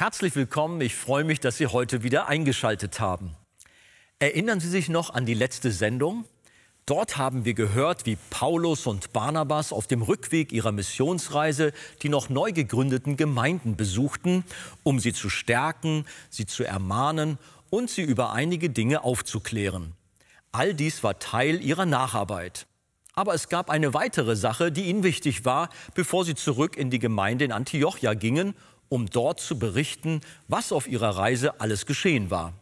Herzlich willkommen, ich freue mich, dass Sie heute wieder eingeschaltet haben. Erinnern Sie sich noch an die letzte Sendung? Dort haben wir gehört, wie Paulus und Barnabas auf dem Rückweg ihrer Missionsreise die noch neu gegründeten Gemeinden besuchten, um sie zu stärken, sie zu ermahnen und sie über einige Dinge aufzuklären. All dies war Teil ihrer Nacharbeit. Aber es gab eine weitere Sache, die ihnen wichtig war, bevor sie zurück in die Gemeinde in Antiochia gingen, um dort zu berichten, was auf ihrer Reise alles geschehen war.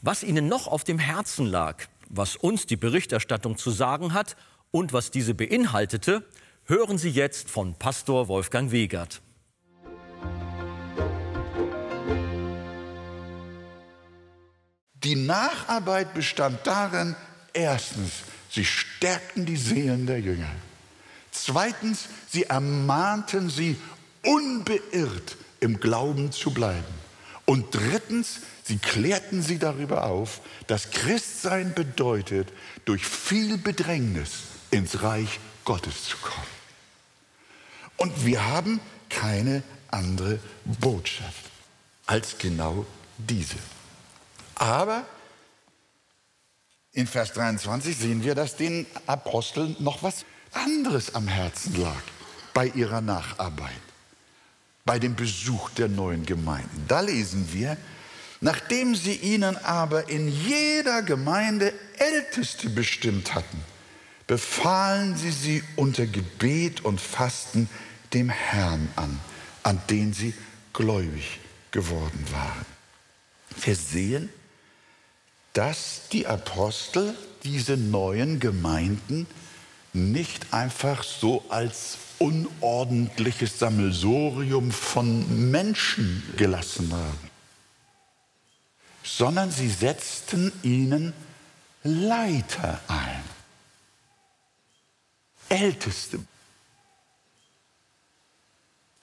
Was ihnen noch auf dem Herzen lag, was uns die Berichterstattung zu sagen hat und was diese beinhaltete, hören Sie jetzt von Pastor Wolfgang Wegert. Die Nacharbeit bestand darin, erstens, sie stärkten die Seelen der Jünger. Zweitens, sie ermahnten sie, unbeirrt im Glauben zu bleiben. Und drittens, Sie klärten sie darüber auf, dass Christsein bedeutet, durch viel Bedrängnis ins Reich Gottes zu kommen. Und wir haben keine andere Botschaft als genau diese. Aber in Vers 23 sehen wir, dass den Aposteln noch was anderes am Herzen lag bei ihrer Nacharbeit, bei dem Besuch der neuen Gemeinden. Da lesen wir, Nachdem sie ihnen aber in jeder Gemeinde Älteste bestimmt hatten, befahlen sie sie unter Gebet und Fasten dem Herrn an, an den sie gläubig geworden waren. Wir sehen, dass die Apostel diese neuen Gemeinden nicht einfach so als unordentliches Sammelsorium von Menschen gelassen haben sondern sie setzten ihnen Leiter ein. Älteste.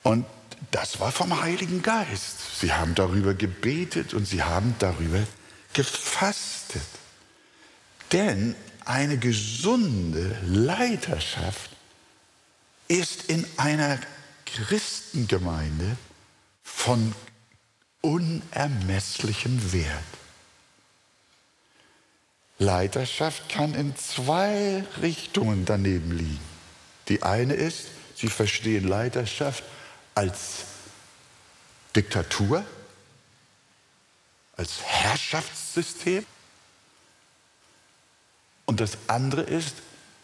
Und das war vom Heiligen Geist. Sie haben darüber gebetet und sie haben darüber gefastet. Denn eine gesunde Leiterschaft ist in einer Christengemeinde von unermesslichen Wert. Leiterschaft kann in zwei Richtungen daneben liegen. Die eine ist, Sie verstehen Leiterschaft als Diktatur, als Herrschaftssystem. Und das andere ist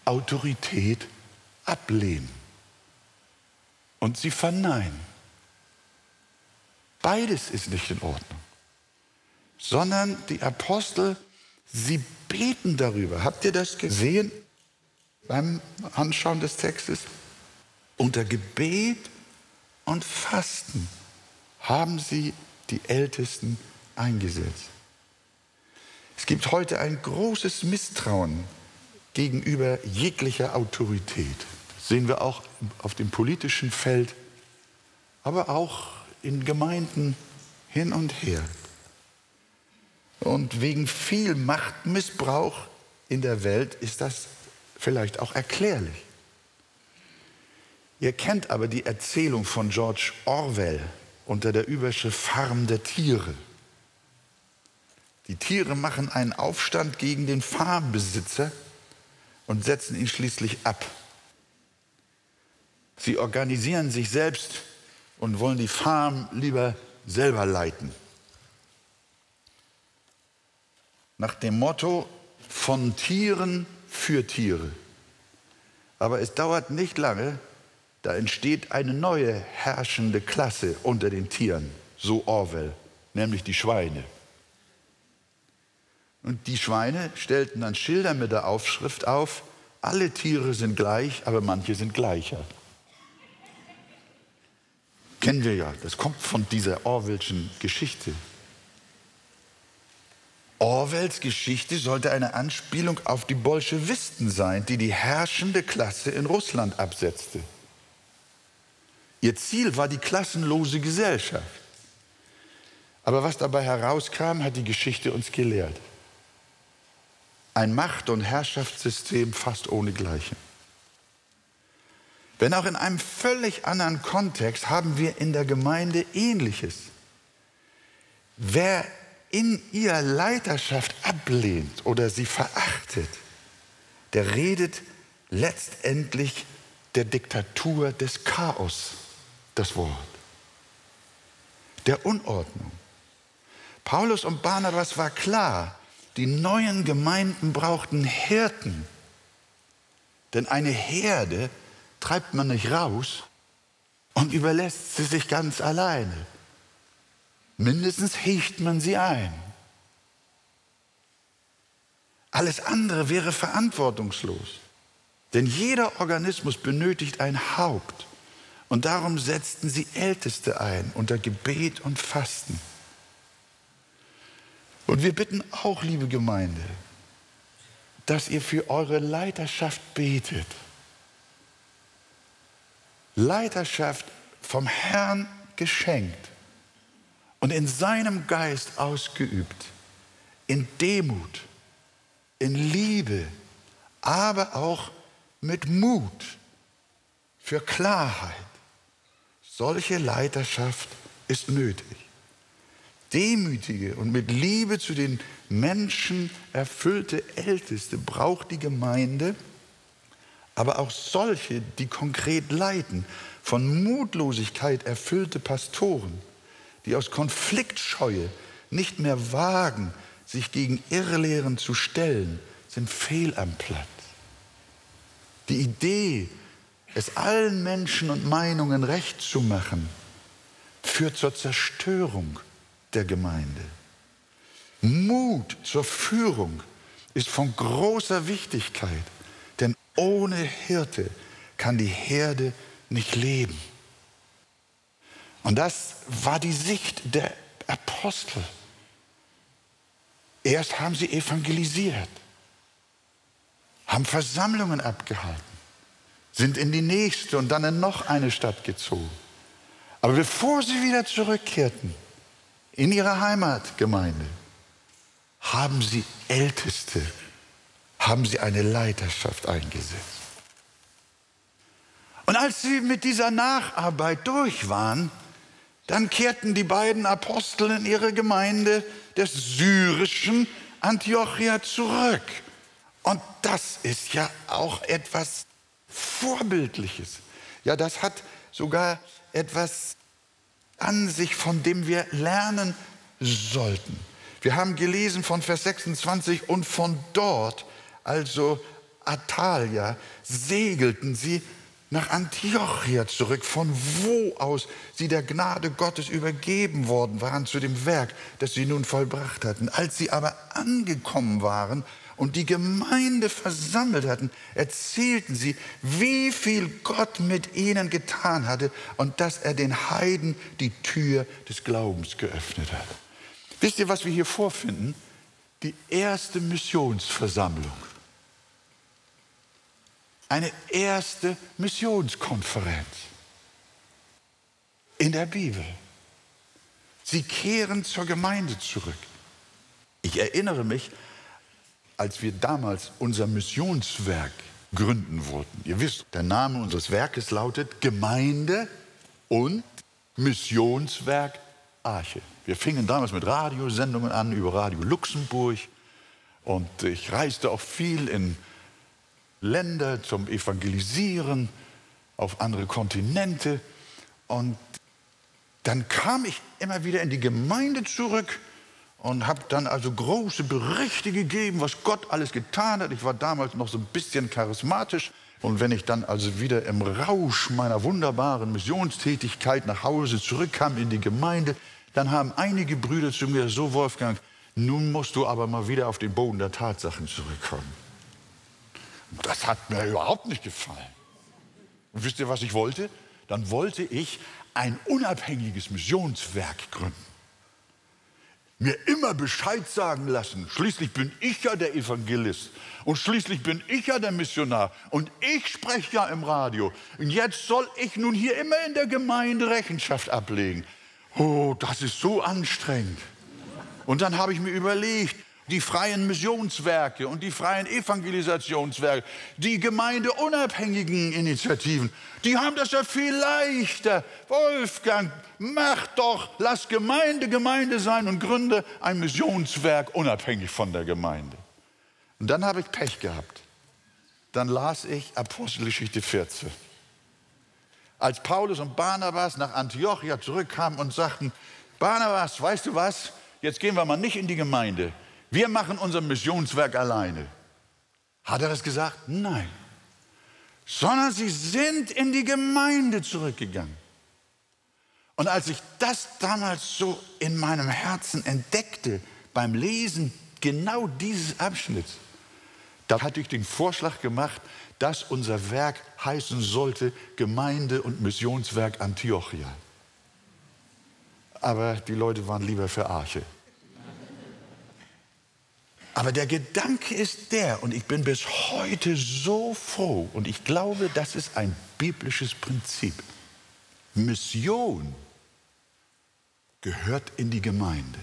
Autorität ablehnen. Und sie verneinen. Beides ist nicht in Ordnung. Sondern die Apostel, sie beten darüber. Habt ihr das gesehen beim Anschauen des Textes? Unter Gebet und Fasten haben sie die Ältesten eingesetzt. Es gibt heute ein großes Misstrauen gegenüber jeglicher Autorität. Sehen wir auch auf dem politischen Feld, aber auch in Gemeinden hin und her. Und wegen viel Machtmissbrauch in der Welt ist das vielleicht auch erklärlich. Ihr kennt aber die Erzählung von George Orwell unter der Überschrift Farm der Tiere. Die Tiere machen einen Aufstand gegen den Farmbesitzer und setzen ihn schließlich ab. Sie organisieren sich selbst und wollen die Farm lieber selber leiten. Nach dem Motto von Tieren für Tiere. Aber es dauert nicht lange, da entsteht eine neue herrschende Klasse unter den Tieren, so Orwell, nämlich die Schweine. Und die Schweine stellten dann Schilder mit der Aufschrift auf, alle Tiere sind gleich, aber manche sind gleicher. Kennen wir ja, das kommt von dieser Orwellschen Geschichte. Orwells Geschichte sollte eine Anspielung auf die Bolschewisten sein, die die herrschende Klasse in Russland absetzte. Ihr Ziel war die klassenlose Gesellschaft. Aber was dabei herauskam, hat die Geschichte uns gelehrt. Ein Macht- und Herrschaftssystem fast ohne Gleichen. Wenn auch in einem völlig anderen Kontext haben wir in der Gemeinde Ähnliches. wer in ihr Leiterschaft ablehnt oder sie verachtet, der redet letztendlich der Diktatur des Chaos das Wort, der Unordnung. Paulus und Barnabas war klar, die neuen Gemeinden brauchten Hirten, denn eine Herde treibt man nicht raus und überlässt sie sich ganz alleine. Mindestens hecht man sie ein. Alles andere wäre verantwortungslos. Denn jeder Organismus benötigt ein Haupt. Und darum setzten sie Älteste ein unter Gebet und Fasten. Und wir bitten auch, liebe Gemeinde, dass ihr für eure Leiterschaft betet. Leiterschaft vom Herrn geschenkt und in seinem Geist ausgeübt, in Demut, in Liebe, aber auch mit Mut für Klarheit. Solche Leiterschaft ist nötig. Demütige und mit Liebe zu den Menschen erfüllte Älteste braucht die Gemeinde, aber auch solche, die konkret leiten, von Mutlosigkeit erfüllte Pastoren die aus Konfliktscheue nicht mehr wagen, sich gegen Irrlehren zu stellen, sind fehl am Platz. Die Idee, es allen Menschen und Meinungen recht zu machen, führt zur Zerstörung der Gemeinde. Mut zur Führung ist von großer Wichtigkeit, ohne Hirte kann die Herde nicht leben. Und das war die Sicht der Apostel. Erst haben sie evangelisiert, haben Versammlungen abgehalten, sind in die nächste und dann in noch eine Stadt gezogen. Aber bevor sie wieder zurückkehrten in ihre Heimatgemeinde, haben sie Älteste, haben sie eine Leiterschaft eingesetzt. Und als sie mit dieser Nacharbeit durch waren, dann kehrten die beiden Apostel in ihre Gemeinde des syrischen Antiochia zurück. Und das ist ja auch etwas Vorbildliches. Ja, das hat sogar etwas an sich, von dem wir lernen sollten. Wir haben gelesen von Vers 26 und von dort, also Atalia, segelten sie nach Antiochia zurück, von wo aus sie der Gnade Gottes übergeben worden waren zu dem Werk, das sie nun vollbracht hatten. Als sie aber angekommen waren und die Gemeinde versammelt hatten, erzählten sie, wie viel Gott mit ihnen getan hatte und dass er den Heiden die Tür des Glaubens geöffnet hat. Wisst ihr, was wir hier vorfinden? Die erste Missionsversammlung eine erste Missionskonferenz in der Bibel. Sie kehren zur Gemeinde zurück. Ich erinnere mich, als wir damals unser Missionswerk gründen wollten. Ihr wisst, der Name unseres Werkes lautet Gemeinde und Missionswerk Arche. Wir fingen damals mit Radiosendungen an über Radio Luxemburg und ich reiste auch viel in Länder zum Evangelisieren, auf andere Kontinente. Und dann kam ich immer wieder in die Gemeinde zurück und habe dann also große Berichte gegeben, was Gott alles getan hat. Ich war damals noch so ein bisschen charismatisch. Und wenn ich dann also wieder im Rausch meiner wunderbaren Missionstätigkeit nach Hause zurückkam in die Gemeinde, dann haben einige Brüder zu mir so, Wolfgang, nun musst du aber mal wieder auf den Boden der Tatsachen zurückkommen. Das hat mir überhaupt nicht gefallen. Und wisst ihr, was ich wollte? Dann wollte ich ein unabhängiges Missionswerk gründen. Mir immer Bescheid sagen lassen. Schließlich bin ich ja der Evangelist. Und schließlich bin ich ja der Missionar. Und ich spreche ja im Radio. Und jetzt soll ich nun hier immer in der Gemeinde Rechenschaft ablegen. Oh, das ist so anstrengend. Und dann habe ich mir überlegt, die freien Missionswerke und die freien Evangelisationswerke, die gemeindeunabhängigen Initiativen, die haben das ja viel leichter. Wolfgang, mach doch, lass Gemeinde Gemeinde sein und gründe ein Missionswerk unabhängig von der Gemeinde. Und dann habe ich Pech gehabt. Dann las ich Apostelgeschichte 14. Als Paulus und Barnabas nach Antiochia zurückkamen und sagten, Barnabas, weißt du was, jetzt gehen wir mal nicht in die Gemeinde, wir machen unser Missionswerk alleine. Hat er das gesagt? Nein. Sondern sie sind in die Gemeinde zurückgegangen. Und als ich das damals so in meinem Herzen entdeckte, beim Lesen genau dieses Abschnitts, da hatte ich den Vorschlag gemacht, dass unser Werk heißen sollte Gemeinde- und Missionswerk Antiochia. Aber die Leute waren lieber für Arche. Aber der Gedanke ist der, und ich bin bis heute so froh, und ich glaube, das ist ein biblisches Prinzip. Mission gehört in die Gemeinde.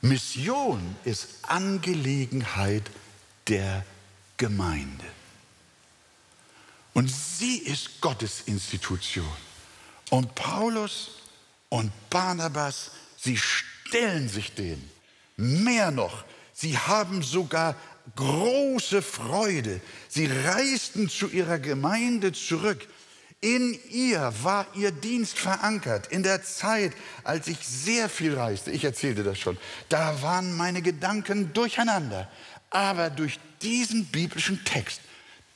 Mission ist Angelegenheit der Gemeinde. Und sie ist Gottes Institution. Und Paulus und Barnabas, sie stellen sich denen. Mehr noch, sie haben sogar große Freude. Sie reisten zu ihrer Gemeinde zurück. In ihr war ihr Dienst verankert. In der Zeit, als ich sehr viel reiste, ich erzählte das schon, da waren meine Gedanken durcheinander. Aber durch diesen biblischen Text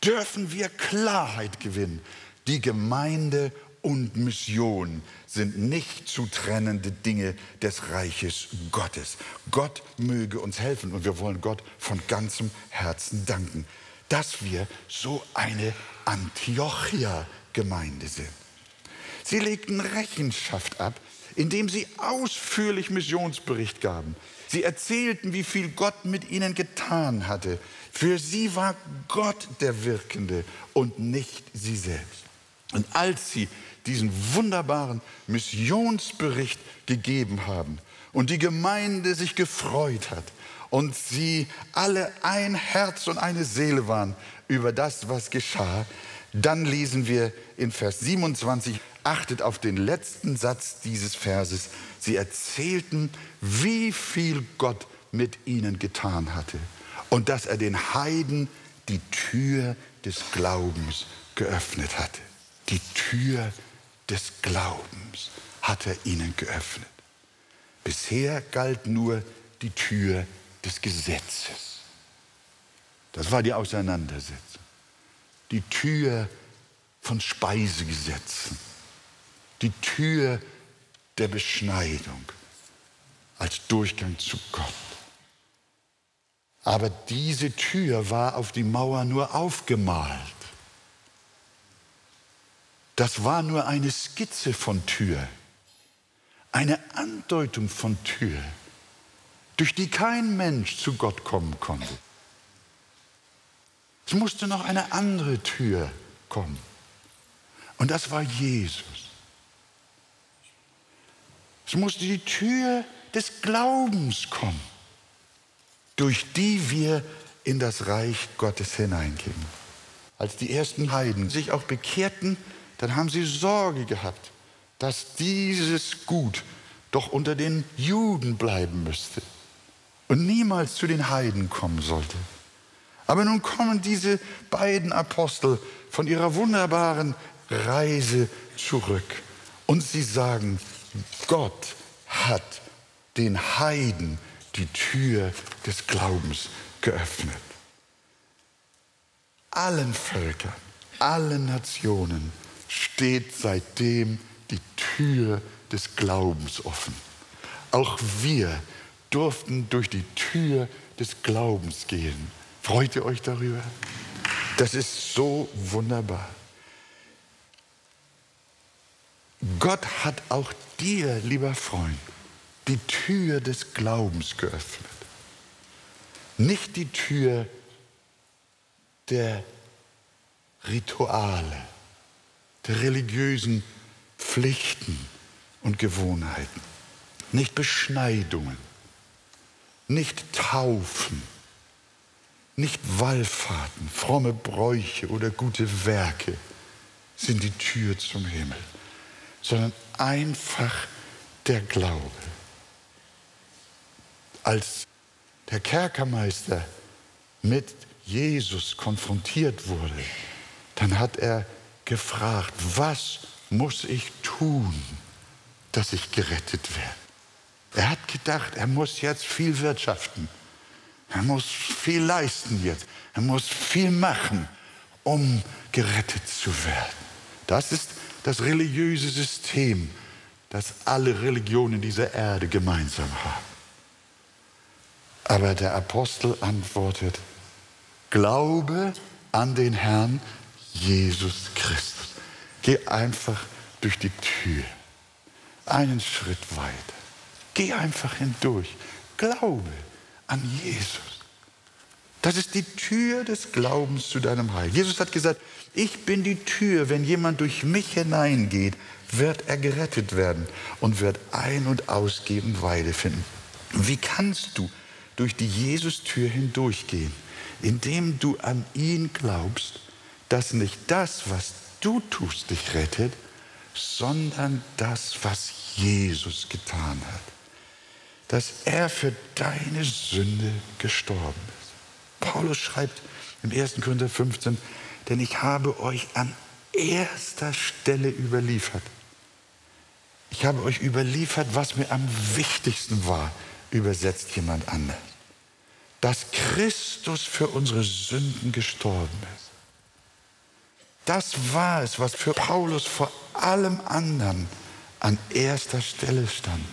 dürfen wir Klarheit gewinnen. Die Gemeinde und Mission sind nicht zu trennende Dinge des Reiches Gottes. Gott möge uns helfen und wir wollen Gott von ganzem Herzen danken, dass wir so eine Antiochia-Gemeinde sind. Sie legten Rechenschaft ab, indem sie ausführlich Missionsbericht gaben. Sie erzählten, wie viel Gott mit ihnen getan hatte. Für sie war Gott der Wirkende und nicht sie selbst. Und als sie diesen wunderbaren Missionsbericht gegeben haben und die Gemeinde sich gefreut hat und sie alle ein Herz und eine Seele waren über das, was geschah, dann lesen wir in Vers 27, achtet auf den letzten Satz dieses Verses, sie erzählten, wie viel Gott mit ihnen getan hatte und dass er den Heiden die Tür des Glaubens geöffnet hatte. Die Tür des Glaubens hat er ihnen geöffnet. Bisher galt nur die Tür des Gesetzes. Das war die Auseinandersetzung. Die Tür von Speisegesetzen. Die Tür der Beschneidung als Durchgang zu Gott. Aber diese Tür war auf die Mauer nur aufgemalt. Das war nur eine Skizze von Tür, eine Andeutung von Tür, durch die kein Mensch zu Gott kommen konnte. Es musste noch eine andere Tür kommen. Und das war Jesus. Es musste die Tür des Glaubens kommen, durch die wir in das Reich Gottes hineingingen. Als die ersten Heiden sich auch bekehrten, dann haben sie Sorge gehabt, dass dieses Gut doch unter den Juden bleiben müsste und niemals zu den Heiden kommen sollte. Aber nun kommen diese beiden Apostel von ihrer wunderbaren Reise zurück und sie sagen, Gott hat den Heiden die Tür des Glaubens geöffnet. Allen Völkern, allen Nationen steht seitdem die Tür des Glaubens offen. Auch wir durften durch die Tür des Glaubens gehen. Freut ihr euch darüber? Das ist so wunderbar. Gott hat auch dir, lieber Freund, die Tür des Glaubens geöffnet. Nicht die Tür der Rituale, der religiösen Pflichten und Gewohnheiten, nicht Beschneidungen, nicht Taufen, nicht Wallfahrten, fromme Bräuche oder gute Werke sind die Tür zum Himmel, sondern einfach der Glaube. Als der Kerkermeister mit Jesus konfrontiert wurde, dann hat er gefragt, was muss ich tun, dass ich gerettet werde? Er hat gedacht, er muss jetzt viel wirtschaften. Er muss viel leisten jetzt. Er muss viel machen, um gerettet zu werden. Das ist das religiöse System, das alle Religionen dieser Erde gemeinsam haben. Aber der Apostel antwortet, Glaube an den Herrn Jesus Christus. Geh einfach durch die Tür, einen Schritt weiter. Geh einfach hindurch. Glaube an Jesus. Das ist die Tür des Glaubens zu deinem Heil. Jesus hat gesagt, ich bin die Tür. Wenn jemand durch mich hineingeht, wird er gerettet werden und wird ein- und ausgeben Weide finden. Wie kannst du durch die Jesus-Tür hindurchgehen? Indem du an ihn glaubst, dass nicht das, was du tust, dich rettet, sondern das, was Jesus getan hat. Dass er für deine Sünde gestorben ist. Paulus schreibt im 1. Korinther 15, denn ich habe euch an erster Stelle überliefert. Ich habe euch überliefert, was mir am wichtigsten war, übersetzt jemand anders dass Christus für unsere Sünden gestorben ist. Das war es, was für Paulus vor allem anderen an erster Stelle stand.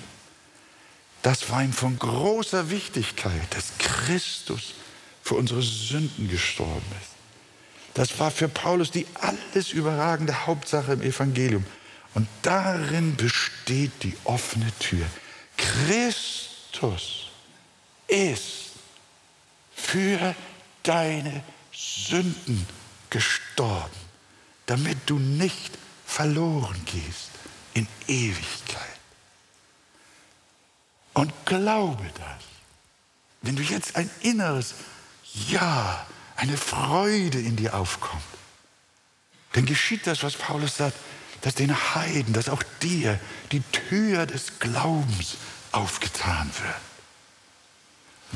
Das war ihm von großer Wichtigkeit, dass Christus für unsere Sünden gestorben ist. Das war für Paulus die alles überragende Hauptsache im Evangelium. Und darin besteht die offene Tür. Christus ist für deine Sünden gestorben, damit du nicht verloren gehst in Ewigkeit. Und glaube das. Wenn du jetzt ein inneres Ja, eine Freude in dir aufkommt, dann geschieht das, was Paulus sagt, dass den Heiden, dass auch dir die Tür des Glaubens aufgetan wird.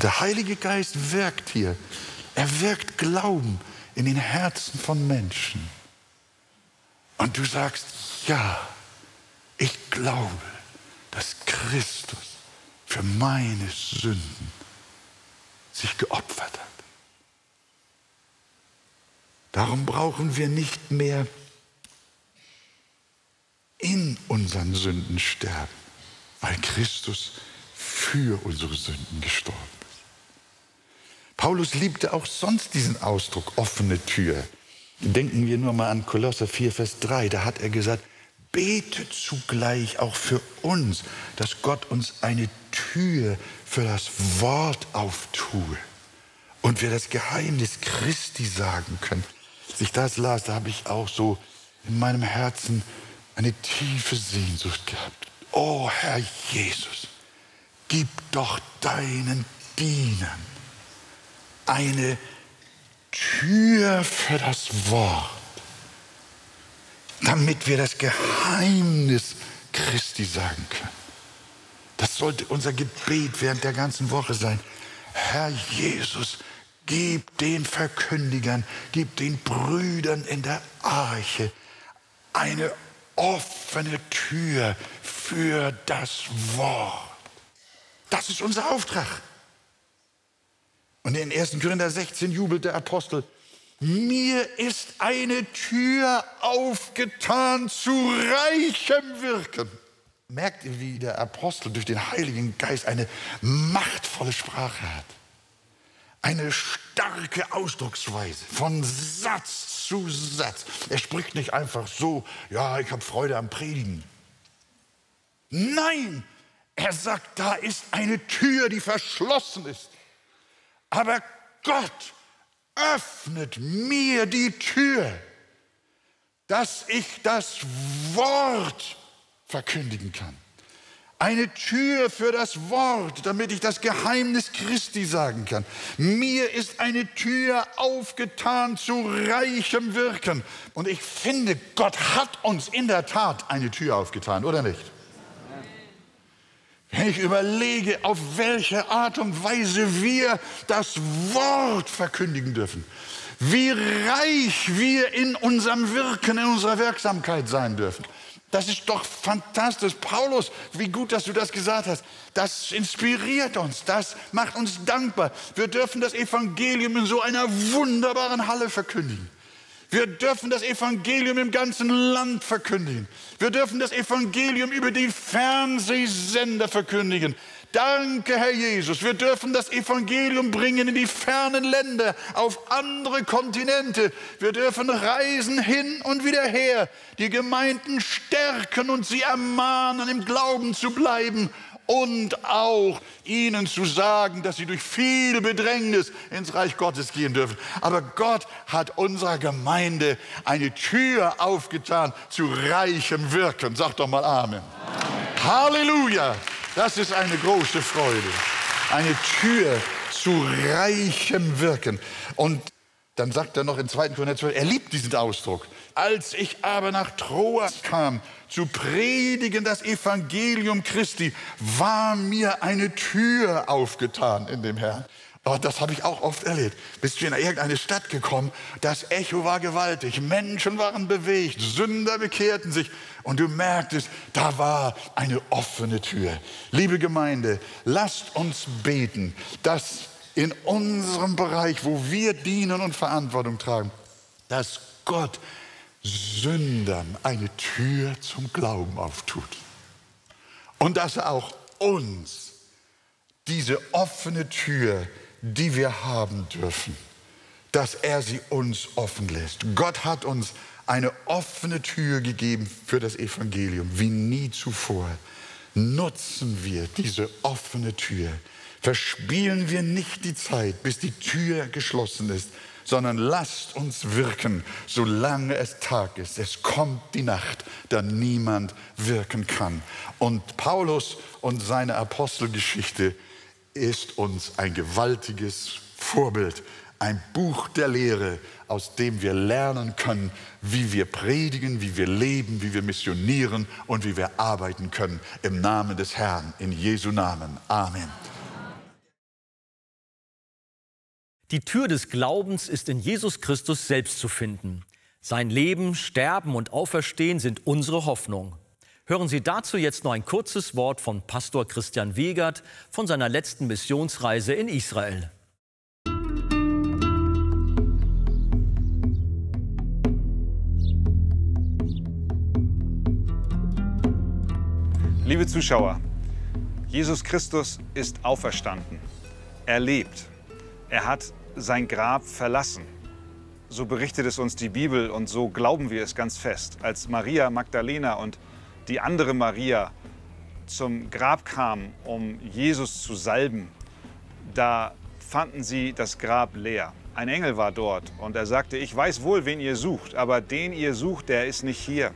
Der Heilige Geist wirkt hier. Er wirkt Glauben in den Herzen von Menschen. Und du sagst, ja, ich glaube, dass Christus für meine Sünden sich geopfert hat. Darum brauchen wir nicht mehr in unseren Sünden sterben, weil Christus für unsere Sünden gestorben ist. Paulus liebte auch sonst diesen Ausdruck offene Tür. Denken wir nur mal an Kolosser 4, Vers 3. Da hat er gesagt, betet zugleich auch für uns, dass Gott uns eine Tür für das Wort auftue und wir das Geheimnis Christi sagen können. Als ich das las, da habe ich auch so in meinem Herzen eine tiefe Sehnsucht gehabt. Oh Herr Jesus, gib doch deinen Dienern eine Tür für das Wort, damit wir das Geheimnis Christi sagen können. Das sollte unser Gebet während der ganzen Woche sein. Herr Jesus, gib den Verkündigern, gib den Brüdern in der Arche eine offene Tür für das Wort. Das ist unser Auftrag. Und in 1. Korinther 16 jubelt der Apostel, mir ist eine Tür aufgetan zu reichem Wirken. Merkt ihr, wie der Apostel durch den Heiligen Geist eine machtvolle Sprache hat? Eine starke Ausdrucksweise von Satz zu Satz. Er spricht nicht einfach so, ja, ich habe Freude am Predigen. Nein, er sagt, da ist eine Tür, die verschlossen ist. Aber Gott öffnet mir die Tür, dass ich das Wort verkündigen kann. Eine Tür für das Wort, damit ich das Geheimnis Christi sagen kann. Mir ist eine Tür aufgetan zu reichem Wirken. Und ich finde, Gott hat uns in der Tat eine Tür aufgetan, oder nicht? Wenn ich überlege, auf welche Art und Weise wir das Wort verkündigen dürfen, wie reich wir in unserem Wirken, in unserer Wirksamkeit sein dürfen. Das ist doch fantastisch. Paulus, wie gut, dass du das gesagt hast. Das inspiriert uns, das macht uns dankbar. Wir dürfen das Evangelium in so einer wunderbaren Halle verkündigen. Wir dürfen das Evangelium im ganzen Land verkündigen. Wir dürfen das Evangelium über die Fernsehsender verkündigen. Danke, Herr Jesus. Wir dürfen das Evangelium bringen in die fernen Länder, auf andere Kontinente. Wir dürfen reisen hin und wieder her, die Gemeinden stärken und sie ermahnen, im Glauben zu bleiben und auch ihnen zu sagen, dass sie durch viel Bedrängnis ins Reich Gottes gehen dürfen. Aber Gott hat unserer Gemeinde eine Tür aufgetan zu reichem Wirken. Sag doch mal Amen. Amen. Halleluja. Das ist eine große Freude. Eine Tür zu reichem Wirken. Und dann sagt er noch in 2. Korinther 12, er liebt diesen Ausdruck. Als ich aber nach Troas kam, zu predigen das Evangelium Christi, war mir eine Tür aufgetan in dem Herrn. Oh, das habe ich auch oft erlebt. Bist du in irgendeine Stadt gekommen, das Echo war gewaltig, Menschen waren bewegt, Sünder bekehrten sich und du merktest, da war eine offene Tür. Liebe Gemeinde, lasst uns beten, dass in unserem Bereich, wo wir dienen und Verantwortung tragen, dass Gott Sündern eine Tür zum Glauben auftut. Und dass er auch uns diese offene Tür die wir haben dürfen, dass er sie uns offen lässt. Gott hat uns eine offene Tür gegeben für das Evangelium, wie nie zuvor. Nutzen wir diese offene Tür. Verspielen wir nicht die Zeit, bis die Tür geschlossen ist, sondern lasst uns wirken, solange es Tag ist. Es kommt die Nacht, da niemand wirken kann. Und Paulus und seine Apostelgeschichte ist uns ein gewaltiges Vorbild, ein Buch der Lehre, aus dem wir lernen können, wie wir predigen, wie wir leben, wie wir missionieren und wie wir arbeiten können. Im Namen des Herrn, in Jesu Namen. Amen. Die Tür des Glaubens ist in Jesus Christus selbst zu finden. Sein Leben, Sterben und Auferstehen sind unsere Hoffnung. Hören Sie dazu jetzt noch ein kurzes Wort von Pastor Christian Wegert von seiner letzten Missionsreise in Israel. Liebe Zuschauer, Jesus Christus ist auferstanden. Er lebt. Er hat sein Grab verlassen. So berichtet es uns die Bibel und so glauben wir es ganz fest. Als Maria Magdalena und die andere Maria zum Grab kam, um Jesus zu salben, da fanden sie das Grab leer. Ein Engel war dort und er sagte, ich weiß wohl, wen ihr sucht, aber den ihr sucht, der ist nicht hier.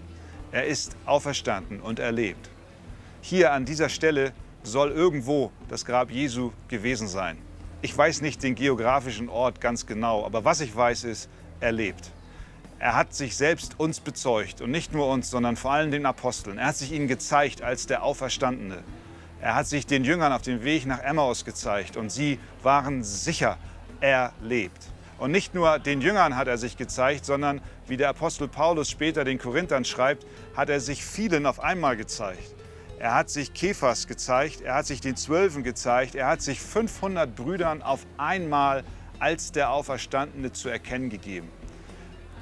Er ist auferstanden und er lebt. Hier an dieser Stelle soll irgendwo das Grab Jesu gewesen sein. Ich weiß nicht den geografischen Ort ganz genau, aber was ich weiß ist, er lebt. Er hat sich selbst uns bezeugt und nicht nur uns, sondern vor allem den Aposteln. Er hat sich ihnen gezeigt als der Auferstandene. Er hat sich den Jüngern auf dem Weg nach Emmaus gezeigt und sie waren sicher, er lebt. Und nicht nur den Jüngern hat er sich gezeigt, sondern wie der Apostel Paulus später den Korinthern schreibt, hat er sich vielen auf einmal gezeigt. Er hat sich Kephas gezeigt, er hat sich den Zwölfen gezeigt, er hat sich 500 Brüdern auf einmal als der Auferstandene zu erkennen gegeben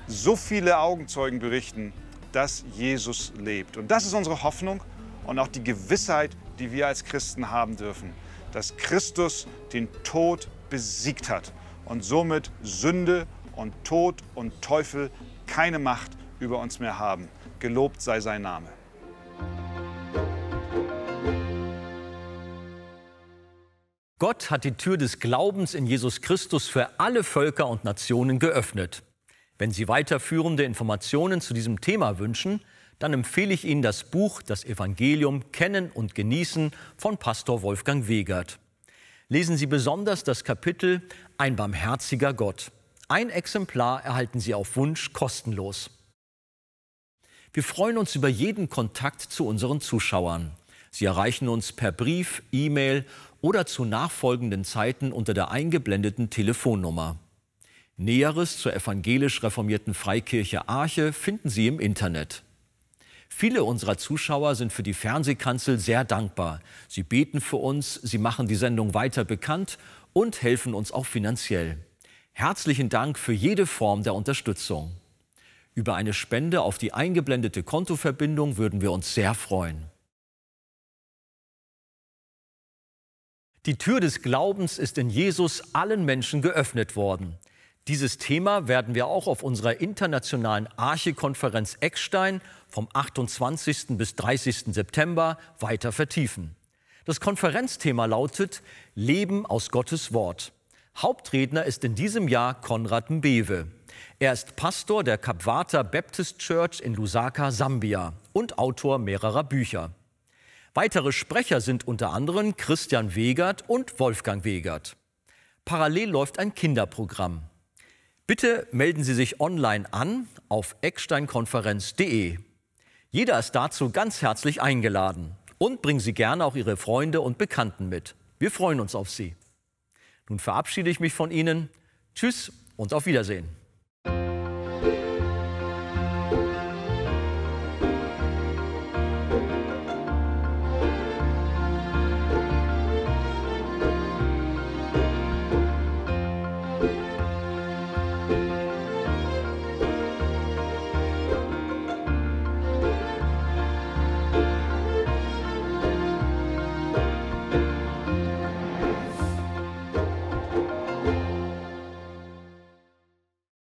so viele Augenzeugen berichten, dass Jesus lebt. Und das ist unsere Hoffnung und auch die Gewissheit, die wir als Christen haben dürfen, dass Christus den Tod besiegt hat und somit Sünde und Tod und Teufel keine Macht über uns mehr haben. Gelobt sei sein Name. Gott hat die Tür des Glaubens in Jesus Christus für alle Völker und Nationen geöffnet. Wenn Sie weiterführende Informationen zu diesem Thema wünschen, dann empfehle ich Ihnen das Buch Das Evangelium Kennen und Genießen von Pastor Wolfgang Wegert. Lesen Sie besonders das Kapitel Ein barmherziger Gott. Ein Exemplar erhalten Sie auf Wunsch kostenlos. Wir freuen uns über jeden Kontakt zu unseren Zuschauern. Sie erreichen uns per Brief, E-Mail oder zu nachfolgenden Zeiten unter der eingeblendeten Telefonnummer. Näheres zur evangelisch reformierten Freikirche Arche finden Sie im Internet. Viele unserer Zuschauer sind für die Fernsehkanzel sehr dankbar. Sie beten für uns, sie machen die Sendung weiter bekannt und helfen uns auch finanziell. Herzlichen Dank für jede Form der Unterstützung. Über eine Spende auf die eingeblendete Kontoverbindung würden wir uns sehr freuen. Die Tür des Glaubens ist in Jesus allen Menschen geöffnet worden. Dieses Thema werden wir auch auf unserer internationalen Archekonferenz Eckstein vom 28. bis 30. September weiter vertiefen. Das Konferenzthema lautet Leben aus Gottes Wort. Hauptredner ist in diesem Jahr Konrad Mbewe. Er ist Pastor der Kapwata Baptist Church in Lusaka, Sambia und Autor mehrerer Bücher. Weitere Sprecher sind unter anderem Christian Wegert und Wolfgang Wegert. Parallel läuft ein Kinderprogramm. Bitte melden Sie sich online an auf ecksteinkonferenz.de. Jeder ist dazu ganz herzlich eingeladen. Und bringen Sie gerne auch Ihre Freunde und Bekannten mit. Wir freuen uns auf Sie. Nun verabschiede ich mich von Ihnen. Tschüss und auf Wiedersehen.